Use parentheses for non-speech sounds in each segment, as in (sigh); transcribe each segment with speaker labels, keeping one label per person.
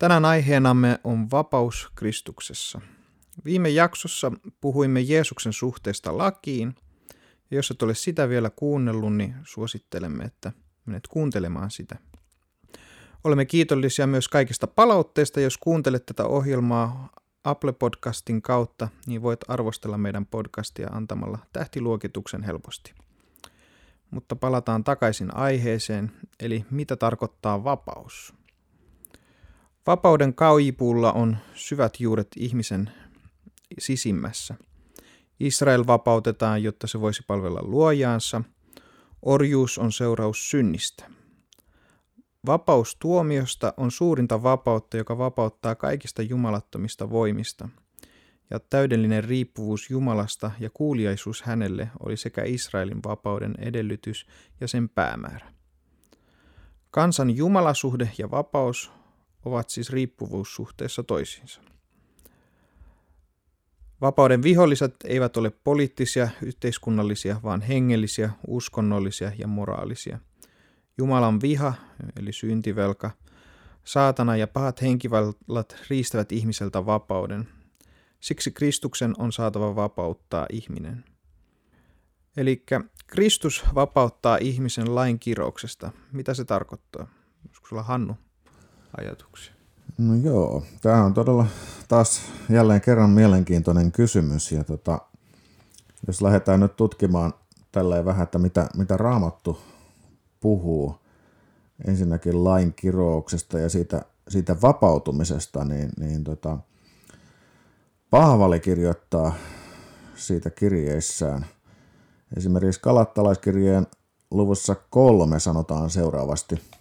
Speaker 1: Tänään aiheenamme on vapaus Kristuksessa. Viime jaksossa puhuimme Jeesuksen suhteesta lakiin, ja jos et ole sitä vielä kuunnellut, niin suosittelemme, että menet kuuntelemaan sitä. Olemme kiitollisia myös kaikista palautteista. Jos kuuntelet tätä ohjelmaa Apple Podcastin kautta, niin voit arvostella meidän podcastia antamalla tähtiluokituksen helposti. Mutta palataan takaisin aiheeseen, eli mitä tarkoittaa vapaus. Vapauden kaujipuulla on syvät juuret ihmisen sisimmässä. Israel vapautetaan, jotta se voisi palvella luojaansa. Orjuus on seuraus synnistä. Vapaus tuomiosta on suurinta vapautta, joka vapauttaa kaikista jumalattomista voimista. Ja täydellinen riippuvuus Jumalasta ja kuuliaisuus hänelle oli sekä Israelin vapauden edellytys ja sen päämäärä. Kansan jumalasuhde ja vapaus ovat siis riippuvuussuhteessa toisiinsa. Vapauden viholliset eivät ole poliittisia, yhteiskunnallisia, vaan hengellisiä, uskonnollisia ja moraalisia. Jumalan viha, eli syntivelka, saatana ja pahat henkivallat riistävät ihmiseltä vapauden. Siksi Kristuksen on saatava vapauttaa ihminen. Eli Kristus vapauttaa ihmisen lain kirouksesta. Mitä se tarkoittaa? Olisiko sulla Hannu ajatuksia?
Speaker 2: No joo, tämä on todella taas jälleen kerran mielenkiintoinen kysymys. Ja tota, jos lähdetään nyt tutkimaan tällä vähän, että mitä, mitä Raamattu puhuu ensinnäkin lain kirouksesta ja siitä, siitä vapautumisesta, niin, niin tota, Paavali kirjoittaa siitä kirjeissään. Esimerkiksi Kalattalaiskirjeen luvussa kolme sanotaan seuraavasti –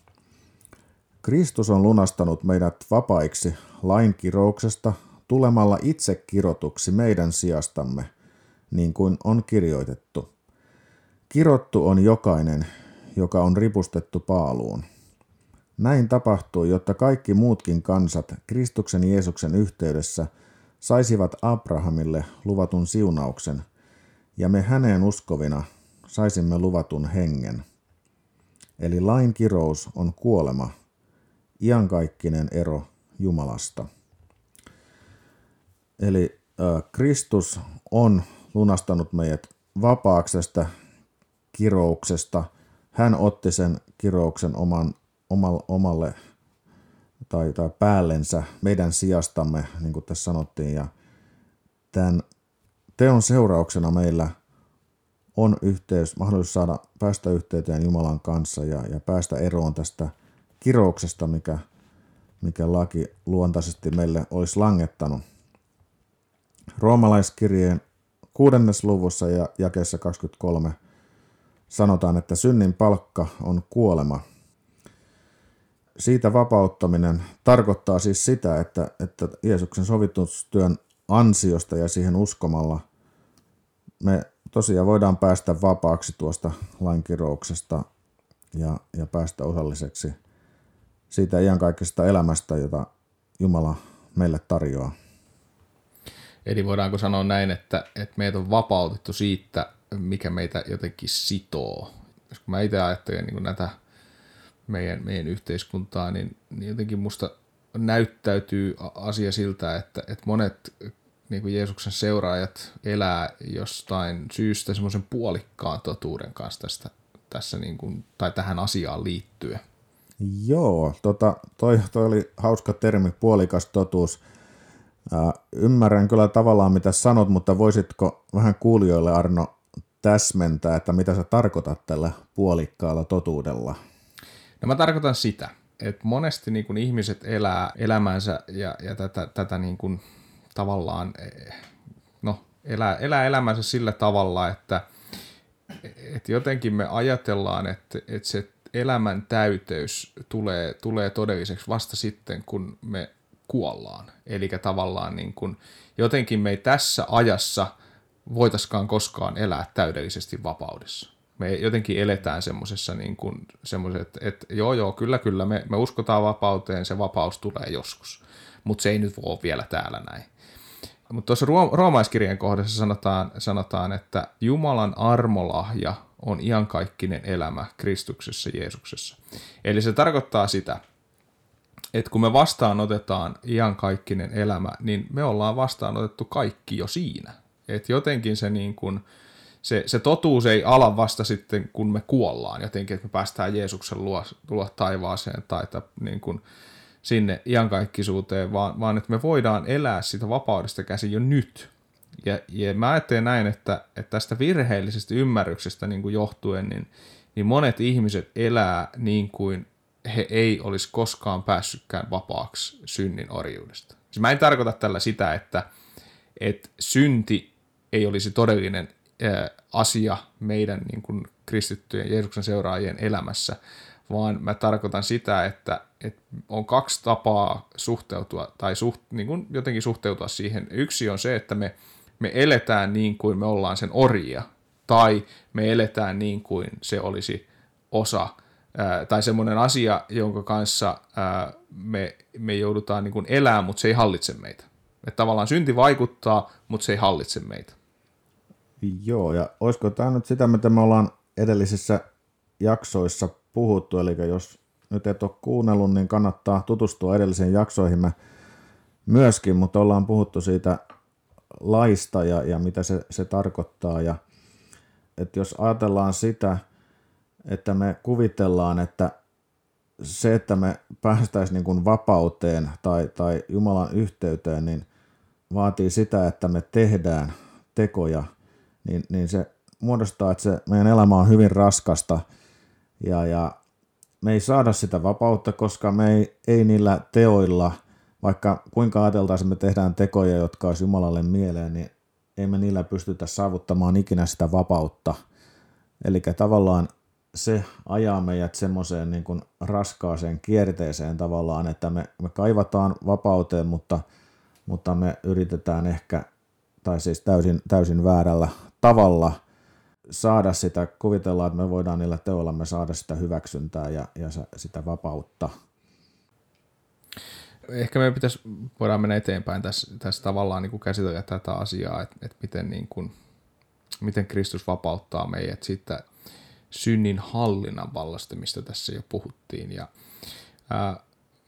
Speaker 2: Kristus on lunastanut meidät vapaiksi lain kirouksesta tulemalla itse kirotuksi meidän sijastamme, niin kuin on kirjoitettu. Kirottu on jokainen, joka on ripustettu paaluun. Näin tapahtuu, jotta kaikki muutkin kansat Kristuksen Jeesuksen yhteydessä saisivat Abrahamille luvatun siunauksen, ja me häneen uskovina saisimme luvatun hengen. Eli lain kirous on kuolema, iankaikkinen ero Jumalasta. Eli äh, Kristus on lunastanut meidät vapaaksi tästä kirouksesta. Hän otti sen kirouksen oman, omalle, omalle tai, tai päällensä meidän sijastamme, niin kuin tässä sanottiin. Ja tämän teon seurauksena meillä on yhteys, mahdollisuus saada päästä yhteyteen Jumalan kanssa ja, ja päästä eroon tästä kirouksesta, mikä, mikä laki luontaisesti meille olisi langettanut. Roomalaiskirjeen kuudennes luvussa ja jakeessa 23 sanotaan, että synnin palkka on kuolema. Siitä vapauttaminen tarkoittaa siis sitä, että, että Jeesuksen sovitustyön ansiosta ja siihen uskomalla me tosiaan voidaan päästä vapaaksi tuosta lainkirouksesta ja, ja päästä osalliseksi – siitä iankaikkisesta elämästä, jota Jumala meille tarjoaa.
Speaker 3: Eli voidaanko sanoa näin, että, että meitä on vapautettu siitä, mikä meitä jotenkin sitoo. Jos mä itse ajattelen niin näitä meidän, meidän yhteiskuntaa, niin, niin jotenkin musta näyttäytyy asia siltä, että, että monet niin kuin Jeesuksen seuraajat elää jostain syystä semmoisen puolikkaan totuuden kanssa tästä, tässä niin kuin, tai tähän asiaan liittyen.
Speaker 2: Joo, tota, toi, toi oli hauska termi, puolikas totuus. Ymmärrän kyllä tavallaan mitä sanot, mutta voisitko vähän kuulijoille Arno täsmentää, että mitä sä tarkoitat tällä puolikkaalla totuudella?
Speaker 3: No mä tarkoitan sitä, että monesti niin kun ihmiset elää elämänsä ja, ja tätä, tätä niin kun tavallaan, no, elää, elää elämänsä sillä tavalla, että, että jotenkin me ajatellaan, että, että se elämän täyteys tulee, tulee todelliseksi vasta sitten, kun me kuollaan. Eli tavallaan niin kun, jotenkin me ei tässä ajassa voitaskaan koskaan elää täydellisesti vapaudessa me jotenkin eletään semmoisessa, niin kuin, että, että joo joo, kyllä kyllä, me, me uskotaan vapauteen, se vapaus tulee joskus, mutta se ei nyt voi vielä täällä näin. Mutta tuossa roomaiskirjan kohdassa sanotaan, sanotaan, että Jumalan armolahja on iankaikkinen elämä Kristuksessa Jeesuksessa. Eli se tarkoittaa sitä, että kun me vastaanotetaan iankaikkinen elämä, niin me ollaan vastaanotettu kaikki jo siinä. Että jotenkin se niin kuin, se, se totuus ei ala vasta sitten, kun me kuollaan jotenkin, että me päästään Jeesuksen luo, luo taivaaseen tai että, niin kuin sinne iankaikkisuuteen, vaan, vaan että me voidaan elää sitä vapaudesta käsin jo nyt. Ja, ja mä ajattelen näin, että, että tästä virheellisestä ymmärryksestä niin kuin johtuen, niin, niin monet ihmiset elää niin kuin he ei olisi koskaan päässytkään vapaaksi synnin orjuudesta. Siis mä en tarkoita tällä sitä, että, että synti ei olisi todellinen asia meidän niin kuin kristittyjen Jeesuksen seuraajien elämässä, vaan mä tarkoitan sitä, että, että on kaksi tapaa suhteutua tai suht, niin kuin jotenkin suhteutua siihen. Yksi on se, että me, me eletään niin kuin me ollaan sen orjia, tai me eletään niin kuin se olisi osa tai semmoinen asia, jonka kanssa me, me joudutaan niin elämään, mutta se ei hallitse meitä. Että tavallaan synti vaikuttaa, mutta se ei hallitse meitä.
Speaker 2: Joo, ja olisiko tämä nyt sitä, mitä me ollaan edellisissä jaksoissa puhuttu, eli jos nyt et ole kuunnellut, niin kannattaa tutustua edellisiin jaksoihin mä myöskin, mutta ollaan puhuttu siitä laista ja, ja mitä se, se tarkoittaa, ja että jos ajatellaan sitä, että me kuvitellaan, että se, että me päästäisiin niin kuin vapauteen tai, tai Jumalan yhteyteen, niin vaatii sitä, että me tehdään tekoja – niin, niin se muodostaa, että se meidän elämä on hyvin raskasta. Ja, ja me ei saada sitä vapautta, koska me ei, ei niillä teoilla, vaikka kuinka ajateltaisiin, me tehdään tekoja, jotka olisi Jumalalle mieleen, niin ei me niillä pystytä saavuttamaan ikinä sitä vapautta. Eli tavallaan se ajaa meidät semmoiseen niin kuin raskaaseen kierteeseen tavallaan, että me, me kaivataan vapauteen, mutta, mutta me yritetään ehkä, tai siis täysin, täysin väärällä tavalla saada sitä, kuvitellaan, että me voidaan niillä teoillamme saada sitä hyväksyntää ja, ja sitä vapautta.
Speaker 3: Ehkä me pitäisi, voidaan mennä eteenpäin tässä, tässä tavallaan niin kuin käsitellä tätä asiaa, että, että miten, niin kuin, miten Kristus vapauttaa meidät siitä synnin hallinnan vallasta, mistä tässä jo puhuttiin. Ja, ää,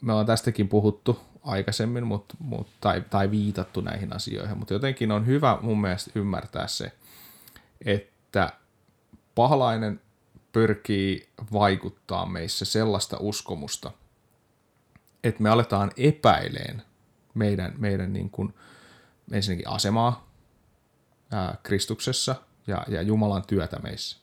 Speaker 3: me ollaan tästäkin puhuttu aikaisemmin, mutta, mutta, tai, tai viitattu näihin asioihin, mutta jotenkin on hyvä mun mielestä ymmärtää se, että pahalainen pyrkii vaikuttaa meissä sellaista uskomusta, että me aletaan epäileen meidän, meidän niin kuin, ensinnäkin asemaa ää, Kristuksessa ja, ja Jumalan työtä meissä.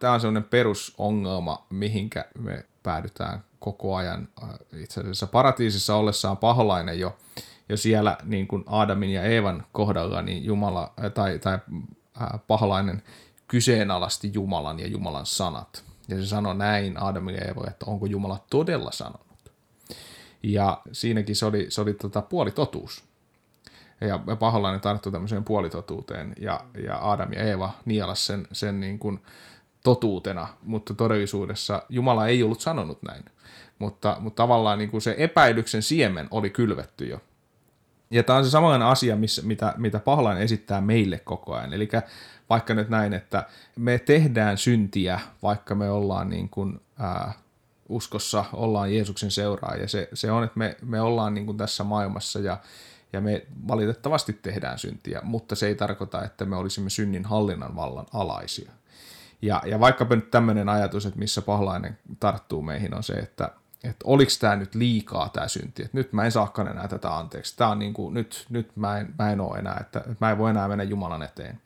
Speaker 3: Tämä on sellainen perusongelma, mihinkä me päädytään koko ajan. Itse asiassa paratiisissa ollessaan paholainen jo, jo siellä niin kuin Aadamin ja Eevan kohdalla, niin Jumala, tai, tai pahalainen kyseenalaisti Jumalan ja Jumalan sanat. Ja se sanoi näin Aadamille ja Eevalle, että onko Jumala todella sanonut. Ja siinäkin se oli, se oli tota puolitotuus. Ja paholainen tarttui tämmöiseen puolitotuuteen, ja, ja Adam ja Eeva nielas sen, sen niin kuin totuutena, mutta todellisuudessa Jumala ei ollut sanonut näin. Mutta, mutta tavallaan niin kuin se epäilyksen siemen oli kylvetty jo. Ja tämä on se samanlainen asia, missä, mitä, mitä paholainen esittää meille koko ajan. Eli vaikka nyt näin, että me tehdään syntiä, vaikka me ollaan niin kuin, ää, uskossa, ollaan Jeesuksen seuraajia. Se, se on, että me, me ollaan niin kuin tässä maailmassa ja, ja me valitettavasti tehdään syntiä, mutta se ei tarkoita, että me olisimme synnin hallinnan vallan alaisia. Ja, ja vaikkapa nyt tämmöinen ajatus, että missä paholainen tarttuu meihin, on se, että, että oliko tämä nyt liikaa tämä synti, että nyt mä en saakaan enää tätä anteeksi. Tämä on niin kuin, nyt, nyt mä en, mä en ole enää, että mä en voi enää mennä Jumalan eteen.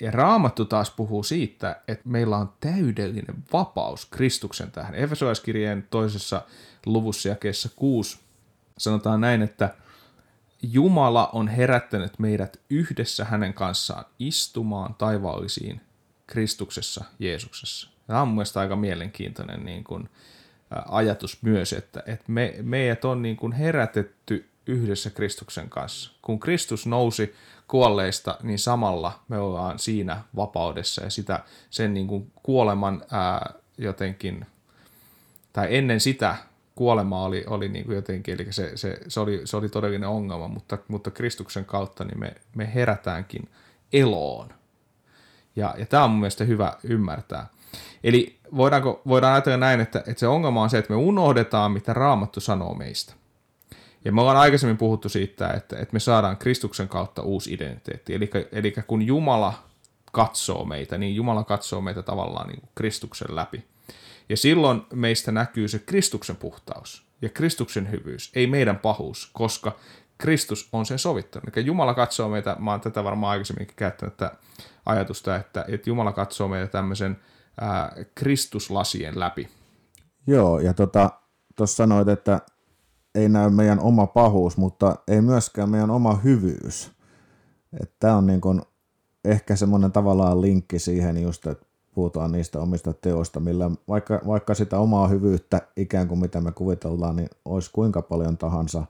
Speaker 3: Ja Raamattu taas puhuu siitä, että meillä on täydellinen vapaus Kristuksen tähän. Efesolaiskirjeen toisessa luvussa jakeessa 6 sanotaan näin, että Jumala on herättänyt meidät yhdessä hänen kanssaan istumaan taivaallisiin Kristuksessa, Jeesuksessa. Tämä on mielestäni aika mielenkiintoinen niin kuin, ajatus myös, että, että me, meidät on niin kuin herätetty yhdessä Kristuksen kanssa. Kun Kristus nousi kuolleista, niin samalla me ollaan siinä vapaudessa ja sitä, sen niin kuin kuoleman ää, jotenkin, tai ennen sitä kuolema oli, oli niin kuin jotenkin, eli se, se, se, oli, se oli todellinen ongelma, mutta, mutta Kristuksen kautta niin me, me herätäänkin eloon. Ja, ja tämä on mun mielestä hyvä ymmärtää. Eli voidaanko, voidaan ajatella näin, että, että se ongelma on se, että me unohdetaan, mitä Raamattu sanoo meistä. Ja me ollaan aikaisemmin puhuttu siitä, että, että me saadaan Kristuksen kautta uusi identiteetti. Eli, eli kun Jumala katsoo meitä, niin Jumala katsoo meitä tavallaan niin kuin Kristuksen läpi. Ja silloin meistä näkyy se Kristuksen puhtaus ja Kristuksen hyvyys, ei meidän pahuus, koska Kristus on sen sovittanut. Eli Jumala katsoo meitä, mä oon tätä varmaan aikaisemminkin käyttänyt tätä ajatusta, että, että Jumala katsoo meitä tämmöisen ää, Kristuslasien läpi.
Speaker 2: Joo, ja tuossa tota, sanoit, että ei näy meidän oma pahuus, mutta ei myöskään meidän oma hyvyys. Tämä on niin kun ehkä semmoinen tavallaan linkki siihen just, että puhutaan niistä omista teoista, millä vaikka, vaikka sitä omaa hyvyyttä ikään kuin mitä me kuvitellaan, niin olisi kuinka paljon tahansa,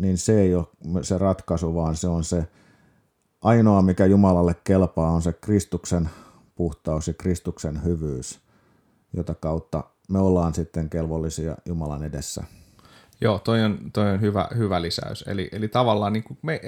Speaker 2: niin se ei ole se ratkaisu, vaan se on se ainoa, mikä Jumalalle kelpaa, on se Kristuksen puhtaus ja Kristuksen hyvyys, jota kautta me ollaan sitten kelvollisia Jumalan edessä.
Speaker 3: Joo, toi on, toi on hyvä, hyvä lisäys. Eli, eli tavallaan niin kuin me,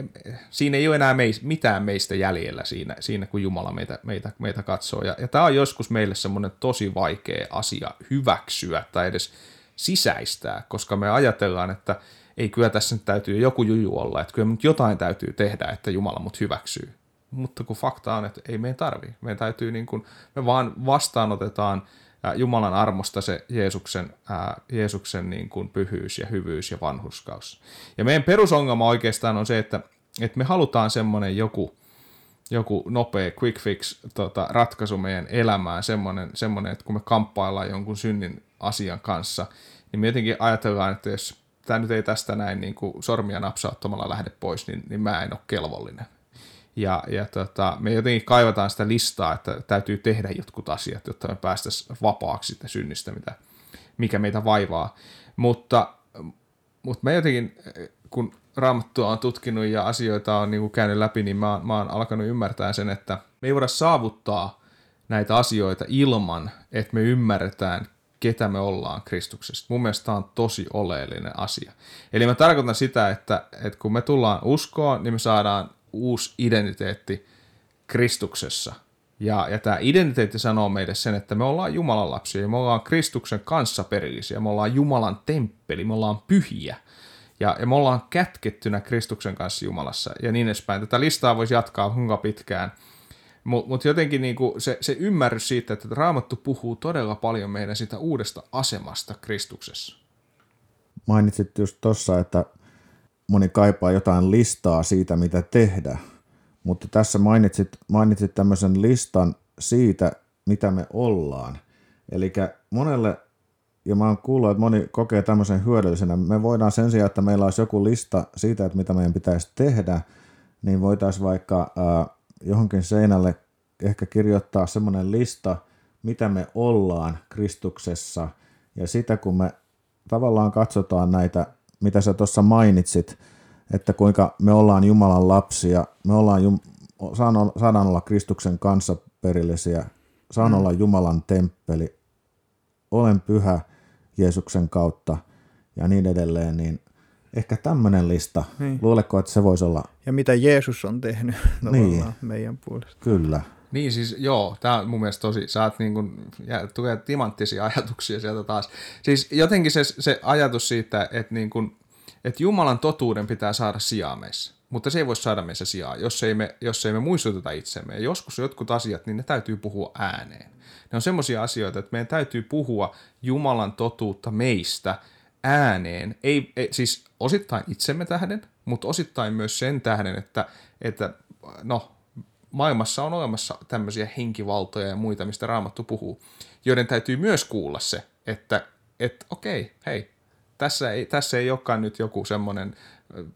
Speaker 3: siinä ei ole enää meis, mitään meistä jäljellä siinä, siinä kun Jumala meitä, meitä, meitä katsoo. Ja, ja tämä on joskus meille semmoinen tosi vaikea asia hyväksyä tai edes sisäistää, koska me ajatellaan, että ei kyllä tässä nyt täytyy joku juju olla, että kyllä nyt jotain täytyy tehdä, että Jumala mut hyväksyy. Mutta kun fakta on, että ei meidän tarvi. Meidän täytyy niin kuin, me vaan vastaanotetaan – Jumalan armosta se Jeesuksen, ää, Jeesuksen niin kuin pyhyys ja hyvyys ja vanhuskaus. Ja meidän perusongelma oikeastaan on se, että, että me halutaan semmoinen joku, joku nopea quick fix tota, ratkaisu meidän elämään, semmoinen, semmoinen, että kun me kamppaillaan jonkun synnin asian kanssa, niin me jotenkin ajatellaan, että jos tämä nyt ei tästä näin niin kuin sormia napsauttamalla lähde pois, niin, niin mä en ole kelvollinen. Ja, ja tota, me jotenkin kaivataan sitä listaa, että täytyy tehdä jotkut asiat, jotta me päästäisiin vapaaksi sitä synnistä, mitä, mikä meitä vaivaa. Mutta, mutta me jotenkin, kun Raamattua on tutkinut ja asioita on niin käynyt läpi, niin mä, mä oon alkanut ymmärtää sen, että me ei voida saavuttaa näitä asioita ilman, että me ymmärretään, ketä me ollaan Kristuksesta. Mun mielestä tämä on tosi oleellinen asia. Eli mä tarkoitan sitä, että, että kun me tullaan uskoon, niin me saadaan uusi identiteetti Kristuksessa. Ja, ja tämä identiteetti sanoo meille sen, että me ollaan Jumalan lapsia ja me ollaan Kristuksen kanssa perillisiä, me ollaan Jumalan temppeli, me ollaan pyhiä. Ja, ja me ollaan kätkettynä Kristuksen kanssa Jumalassa ja niin edespäin. Tätä listaa voisi jatkaa kuinka pitkään. Mutta mut jotenkin niinku se, se ymmärrys siitä, että Raamattu puhuu todella paljon meidän sitä uudesta asemasta Kristuksessa.
Speaker 2: Mainitsit just tuossa, että moni kaipaa jotain listaa siitä, mitä tehdä. Mutta tässä mainitsit, mainitsit tämmöisen listan siitä, mitä me ollaan. Eli monelle, ja mä oon kuullut, että moni kokee tämmöisen hyödyllisenä, me voidaan sen sijaan, että meillä olisi joku lista siitä, että mitä meidän pitäisi tehdä, niin voitaisiin vaikka äh, johonkin seinälle ehkä kirjoittaa semmoinen lista, mitä me ollaan Kristuksessa. Ja sitä kun me tavallaan katsotaan näitä mitä sä tuossa mainitsit, että kuinka me ollaan Jumalan lapsia, me ollaan Jum- saadaan olla Kristuksen kanssa perillisiä, saan mm. olla Jumalan temppeli, olen pyhä Jeesuksen kautta ja niin edelleen, niin ehkä tämmöinen lista. Niin. Luuletko, että se voisi olla?
Speaker 1: Ja mitä Jeesus on tehnyt (laughs) niin. meidän puolesta.
Speaker 2: Kyllä.
Speaker 3: Niin siis joo, tämä on mun mielestä tosi, sä oot niin kuin, ja tulee timanttisia (laughs) ajatuksia sieltä taas. Siis jotenkin se, se ajatus siitä, että niin kuin, että Jumalan totuuden pitää saada sijaa meissä. Mutta se ei voi saada meissä sijaa, jos ei me, jos ei me muistuteta itsemme. Ja joskus jotkut asiat, niin ne täytyy puhua ääneen. Ne on semmoisia asioita, että meidän täytyy puhua Jumalan totuutta meistä ääneen. Ei, ei, siis osittain itsemme tähden, mutta osittain myös sen tähden, että, että no, maailmassa on olemassa tämmöisiä henkivaltoja ja muita, mistä Raamattu puhuu, joiden täytyy myös kuulla se, että, että okei, hei, tässä ei, tässä ei olekaan nyt joku semmoinen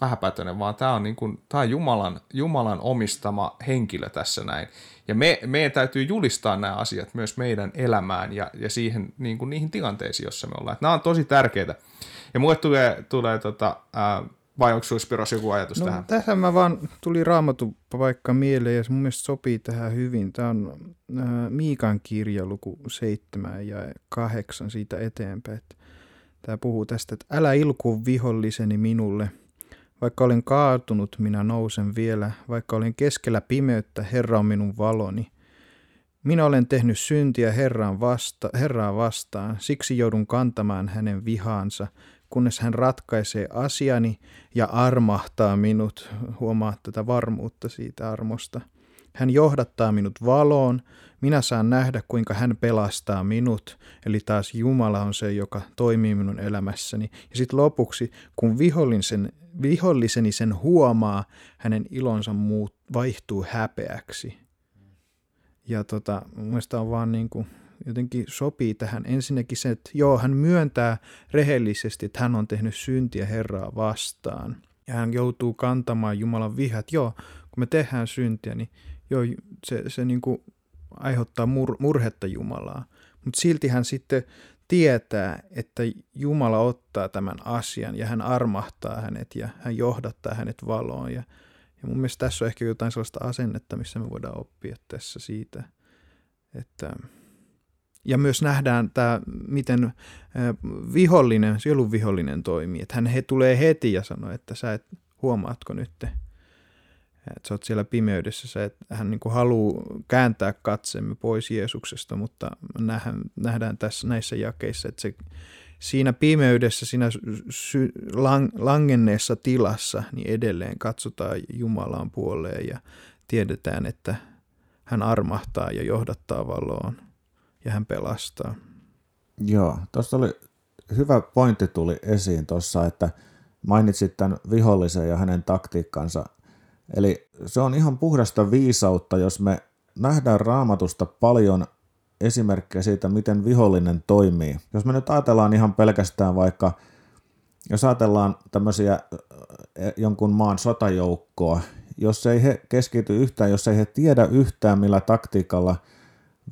Speaker 3: vähäpätöinen, vaan tämä on, niin kuin, tämä on Jumalan, Jumalan omistama henkilö tässä näin. Ja me, meidän täytyy julistaa nämä asiat myös meidän elämään ja, ja siihen, niin kuin niihin tilanteisiin, joissa me ollaan. Että nämä on tosi tärkeitä. Ja mulle tulee, tulee tota, ää, vai onko sinulla joku ajatus
Speaker 1: no,
Speaker 3: tähän?
Speaker 1: Tässä mä vaan tuli raamattu vaikka mieleen ja se mun mielestä sopii tähän hyvin. Tämä on äh, Miikan kirja luku 7 ja 8 siitä eteenpäin. Tämä puhuu tästä, että älä ilku viholliseni minulle. Vaikka olen kaatunut, minä nousen vielä. Vaikka olen keskellä pimeyttä, Herra on minun valoni. Minä olen tehnyt syntiä Herran vasta, Herraa vastaan, siksi joudun kantamaan hänen vihaansa – kunnes hän ratkaisee asiani ja armahtaa minut. Huomaa tätä varmuutta siitä armosta. Hän johdattaa minut valoon, minä saan nähdä, kuinka hän pelastaa minut. Eli taas Jumala on se, joka toimii minun elämässäni. Ja sitten lopuksi, kun vihollisen, viholliseni sen huomaa, hänen ilonsa muut, vaihtuu häpeäksi. Ja tota, mun mielestä on vaan niin kuin jotenkin sopii tähän. Ensinnäkin se, että joo, hän myöntää rehellisesti, että hän on tehnyt syntiä Herraa vastaan. Ja hän joutuu kantamaan Jumalan vihat. Joo, kun me tehdään syntiä, niin joo, se, se niin kuin aiheuttaa mur, murhetta Jumalaa. Mutta silti hän sitten tietää, että Jumala ottaa tämän asian ja hän armahtaa hänet ja hän johdattaa hänet valoon. Ja, ja mun mielestä tässä on ehkä jotain sellaista asennetta, missä me voidaan oppia tässä siitä, että ja myös nähdään tämä, miten vihollinen, sielun vihollinen toimii. Että hän he tulee heti ja sanoo, että sä et, huomaatko nyt, että sä oot siellä pimeydessä, sä et, hän niin haluaa kääntää katsemme pois Jeesuksesta, mutta nähdään, nähdään tässä näissä jakeissa, että se, siinä pimeydessä, siinä sy, lang, langenneessa tilassa, niin edelleen katsotaan Jumalaan puoleen ja tiedetään, että hän armahtaa ja johdattaa valoon ja hän pelastaa.
Speaker 2: Joo, tuossa oli hyvä pointti tuli esiin tuossa, että mainitsit tämän vihollisen ja hänen taktiikkansa. Eli se on ihan puhdasta viisautta, jos me nähdään raamatusta paljon esimerkkejä siitä, miten vihollinen toimii. Jos me nyt ajatellaan ihan pelkästään vaikka, jos ajatellaan tämmöisiä jonkun maan sotajoukkoa, jos ei he keskity yhtään, jos ei he tiedä yhtään millä taktiikalla –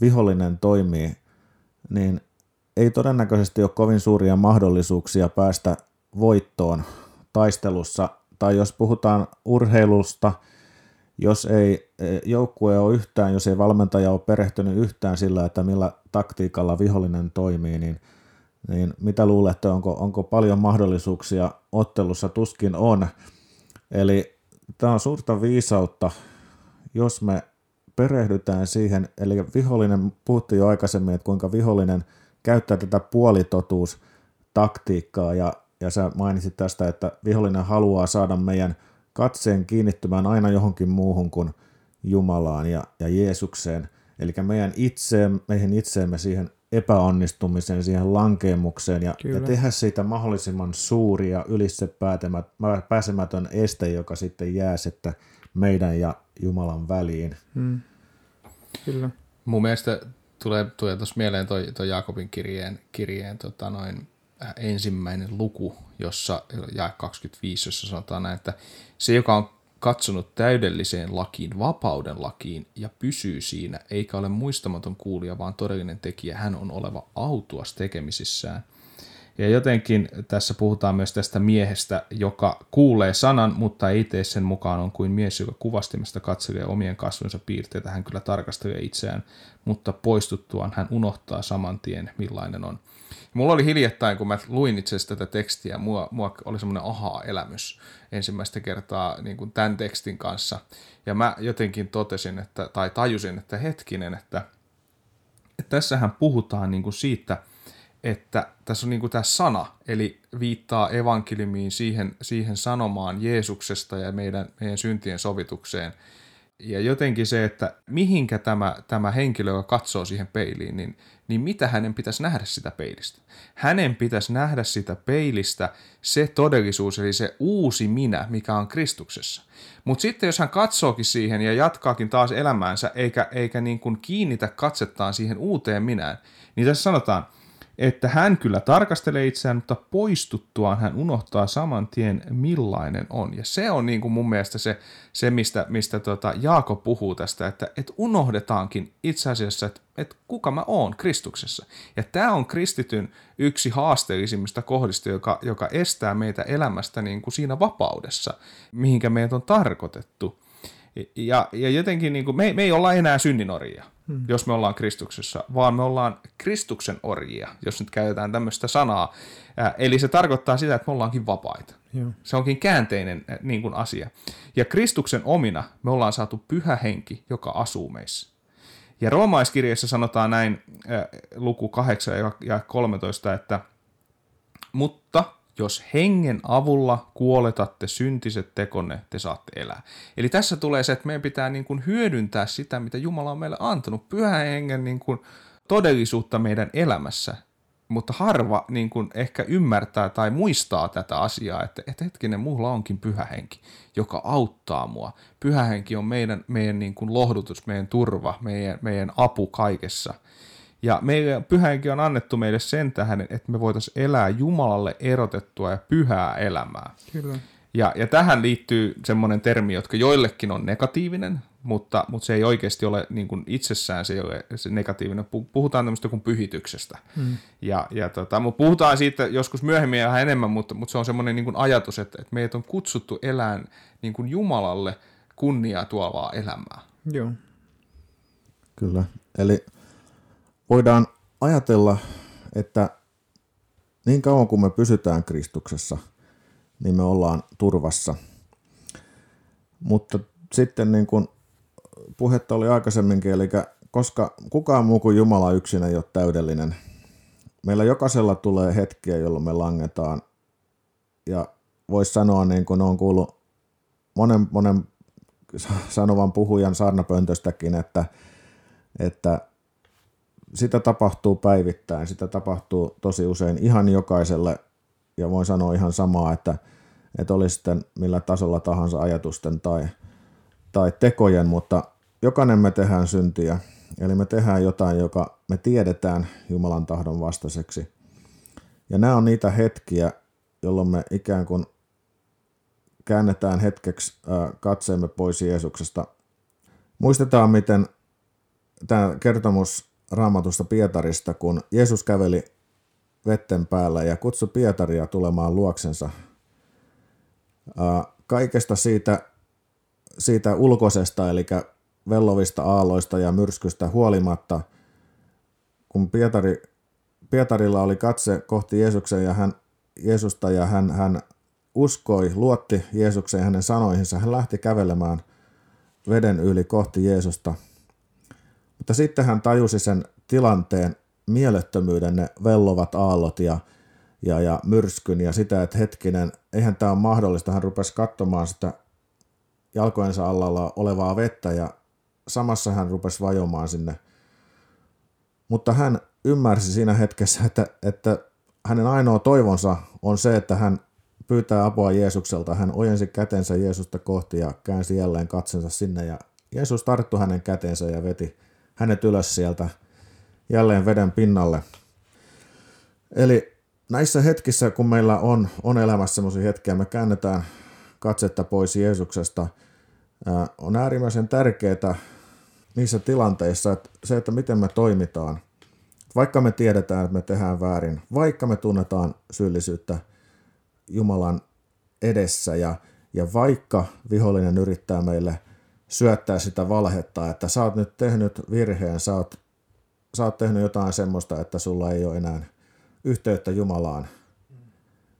Speaker 2: vihollinen toimii, niin ei todennäköisesti ole kovin suuria mahdollisuuksia päästä voittoon taistelussa. Tai jos puhutaan urheilusta, jos ei e, joukkue ole yhtään, jos ei valmentaja ole perehtynyt yhtään sillä, että millä taktiikalla vihollinen toimii, niin, niin mitä luulette, onko, onko paljon mahdollisuuksia ottelussa? Tuskin on. Eli tämä on suurta viisautta, jos me perehdytään siihen, eli vihollinen, puhuttiin jo aikaisemmin, että kuinka vihollinen käyttää tätä puolitotuus taktiikkaa ja, ja sä mainitsit tästä, että vihollinen haluaa saada meidän katseen kiinnittymään aina johonkin muuhun kuin Jumalaan ja, ja Jeesukseen, eli meidän itseen, meihin itseemme siihen epäonnistumiseen, siihen lankeemukseen ja, ja tehdä siitä mahdollisimman suuri ja ylitse pääsemätön este, joka sitten jää sitten meidän ja Jumalan väliin. Hmm.
Speaker 1: Kyllä.
Speaker 3: Mun mielestä tulee, tulee tuossa mieleen toi, toi Jaakobin kirjeen, kirjeen tota noin, äh, ensimmäinen luku, jossa ja 25, jossa sanotaan näin, että se, joka on katsonut täydelliseen lakiin, vapauden lakiin ja pysyy siinä, eikä ole muistamaton kuulija, vaan todellinen tekijä, hän on oleva autuas tekemisissään – ja jotenkin tässä puhutaan myös tästä miehestä, joka kuulee sanan, mutta ei tee sen mukaan on kuin mies, joka kuvastimesta katselee omien kasvonsa piirteitä. Hän kyllä tarkastelee itseään, mutta poistuttuaan hän unohtaa saman tien, millainen on. Mulla oli hiljattain, kun mä luin itse tätä tekstiä, mua, mua oli semmoinen aha-elämys ensimmäistä kertaa niin kuin tämän tekstin kanssa. Ja mä jotenkin totesin, että, tai tajusin, että hetkinen, että, että tässähän puhutaan niin kuin siitä, että tässä on niin kuin tämä sana, eli viittaa evankeliumiin siihen, siihen sanomaan Jeesuksesta ja meidän, meidän syntien sovitukseen. Ja jotenkin se, että mihinkä tämä, tämä henkilö, joka katsoo siihen peiliin, niin, niin mitä hänen pitäisi nähdä sitä peilistä? Hänen pitäisi nähdä sitä peilistä se todellisuus, eli se uusi minä, mikä on Kristuksessa. Mutta sitten jos hän katsookin siihen ja jatkaakin taas elämäänsä, eikä, eikä niin kuin kiinnitä katsettaan siihen uuteen minään, niin tässä sanotaan, että hän kyllä tarkastelee itseään, mutta poistuttuaan hän unohtaa saman tien millainen on. Ja se on niin kuin mun mielestä se, se mistä, mistä tota Jaako puhuu tästä, että, että unohdetaankin itse asiassa, että, että kuka mä oon Kristuksessa. Ja tämä on kristityn yksi haasteellisimmista kohdista, joka, joka estää meitä elämästä niin kuin siinä vapaudessa, mihinkä meidät on tarkoitettu. Ja, ja jotenkin niin kuin, me, me ei olla enää synninoria hmm. jos me ollaan Kristuksessa, vaan me ollaan Kristuksen orjia, jos nyt käytetään tämmöistä sanaa. eli se tarkoittaa sitä, että me ollaankin vapaita. Joo. Se onkin käänteinen niin kuin asia. Ja Kristuksen omina me ollaan saatu pyhä henki, joka asuu meissä. Ja roomaiskirjassa sanotaan näin, luku 8 ja 13, että mutta jos hengen avulla kuoletatte syntiset tekonne, te saatte elää. Eli tässä tulee se, että meidän pitää niin kuin hyödyntää sitä, mitä Jumala on meille antanut, pyhän hengen niin kuin todellisuutta meidän elämässä. Mutta harva niin kuin ehkä ymmärtää tai muistaa tätä asiaa, että, että hetkinen, mulla onkin pyhä henki, joka auttaa mua. Pyhä henki on meidän, meidän niin kuin lohdutus, meidän turva, meidän, meidän apu kaikessa – ja meidän pyhänkin on annettu meille sen tähän, että me voitaisiin elää Jumalalle erotettua ja pyhää elämää. Kyllä. Ja, ja tähän liittyy semmoinen termi, jotka joillekin on negatiivinen, mutta, mutta se ei oikeasti ole niin kuin itsessään se, ei ole se negatiivinen. Puhutaan tämmöistä kuin pyhityksestä. Hmm. Ja, ja tota, mutta puhutaan siitä joskus myöhemmin vähän enemmän, mutta, mutta se on semmoinen niin kuin ajatus, että, että meidät on kutsuttu elään niin kuin Jumalalle kunniaa tuovaa elämää.
Speaker 1: Joo.
Speaker 2: Kyllä. Eli voidaan ajatella, että niin kauan kuin me pysytään Kristuksessa, niin me ollaan turvassa. Mutta sitten niin kuin puhetta oli aikaisemminkin, eli koska kukaan muu kuin Jumala yksin ei ole täydellinen. Meillä jokaisella tulee hetkiä, jolloin me langetaan. Ja voisi sanoa, niin kuin on kuullut monen, monen sanovan puhujan sarnapöntöstäkin, että, että sitä tapahtuu päivittäin, sitä tapahtuu tosi usein ihan jokaiselle, ja voin sanoa ihan samaa, että, että oli sitten millä tasolla tahansa ajatusten tai, tai tekojen, mutta jokainen me tehdään syntiä, eli me tehdään jotain, joka me tiedetään Jumalan tahdon vastaiseksi. Ja nämä on niitä hetkiä, jolloin me ikään kuin käännetään hetkeksi katseemme pois Jeesuksesta. Muistetaan, miten tämä kertomus raamatusta Pietarista, kun Jeesus käveli vetten päällä ja kutsui Pietaria tulemaan luoksensa. Kaikesta siitä, siitä ulkoisesta, eli vellovista aalloista ja myrskystä huolimatta, kun Pietari, Pietarilla oli katse kohti Jeesuksen ja hän, Jeesusta ja hän, hän uskoi, luotti Jeesukseen hänen sanoihinsa, hän lähti kävelemään veden yli kohti Jeesusta – mutta sitten hän tajusi sen tilanteen mielettömyyden, ne vellovat aallot ja, ja, ja myrskyn ja sitä, että hetkinen, eihän tämä ole mahdollista. Hän rupesi katsomaan sitä jalkojensa alla olevaa vettä ja samassa hän rupesi vajomaan sinne. Mutta hän ymmärsi siinä hetkessä, että, että hänen ainoa toivonsa on se, että hän pyytää apua Jeesukselta. Hän ojensi kätensä Jeesusta kohti ja käänsi jälleen katsensa sinne ja Jeesus tarttui hänen kätensä ja veti hänet ylös sieltä jälleen veden pinnalle. Eli näissä hetkissä, kun meillä on, on elämässä sellaisia hetkiä, me käännetään katsetta pois Jeesuksesta, on äärimmäisen tärkeää niissä tilanteissa, että se, että miten me toimitaan, vaikka me tiedetään, että me tehdään väärin, vaikka me tunnetaan syyllisyyttä Jumalan edessä ja, ja vaikka vihollinen yrittää meille syöttää sitä valhetta, että sä oot nyt tehnyt virheen, sä oot, sä oot tehnyt jotain semmoista, että sulla ei ole enää yhteyttä Jumalaan,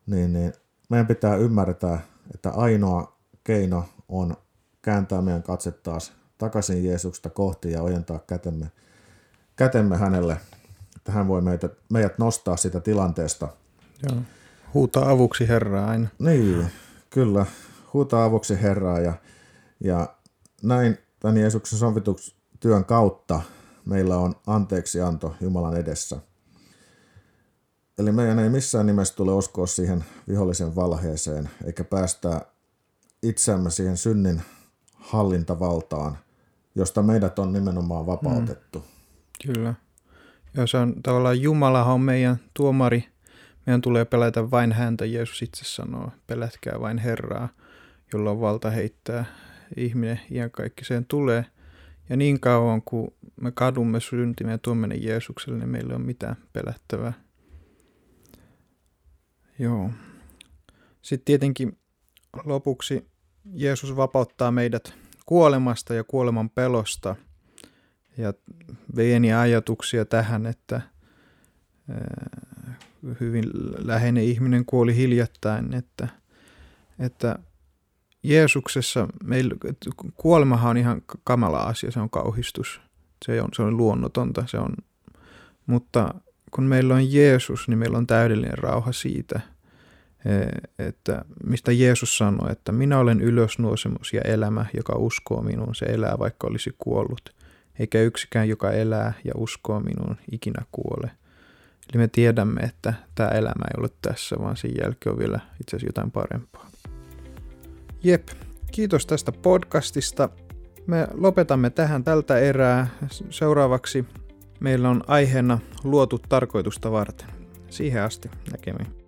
Speaker 2: niin, niin meidän pitää ymmärtää, että ainoa keino on kääntää meidän katse taas takaisin Jeesuksesta kohti ja ojentaa kätemme, kätemme hänelle että hän voi meitä, meidät nostaa sitä tilanteesta.
Speaker 1: Joo. Huutaa avuksi Herraa aina.
Speaker 2: Niin, kyllä. Huutaa avuksi Herraa ja, ja näin tämän Jeesuksen sovitustyön kautta meillä on anteeksianto Jumalan edessä. Eli meidän ei missään nimessä tule uskoa siihen vihollisen valheeseen, eikä päästää itseämme siihen synnin hallintavaltaan, josta meidät on nimenomaan vapautettu.
Speaker 1: Mm. Kyllä. Ja se on tavallaan Jumala on meidän tuomari. Meidän tulee pelätä vain häntä, Jeesus itse sanoo. Pelätkää vain Herraa, jolla on valta heittää ihminen iankaikkiseen tulee. Ja niin kauan kuin me kadumme syntimme ja tuomme ne Jeesukselle, niin meillä ei ole mitään pelättävää. Joo. Sitten tietenkin lopuksi Jeesus vapauttaa meidät kuolemasta ja kuoleman pelosta. Ja veeni ajatuksia tähän, että hyvin läheinen ihminen kuoli hiljattain, että, että Jeesuksessa meillä, kuolemahan on ihan kamala asia, se on kauhistus. Se on, se on luonnotonta, se on, mutta kun meillä on Jeesus, niin meillä on täydellinen rauha siitä, e, että mistä Jeesus sanoi, että minä olen ylösnuosemus ja elämä, joka uskoo minuun, se elää vaikka olisi kuollut, eikä yksikään, joka elää ja uskoo minuun, ikinä kuole. Eli me tiedämme, että tämä elämä ei ole tässä, vaan sen jälkeen on vielä itse asiassa jotain parempaa. Jep, kiitos tästä podcastista. Me lopetamme tähän tältä erää. Seuraavaksi meillä on aiheena luotu tarkoitusta varten. Siihen asti näkemiin.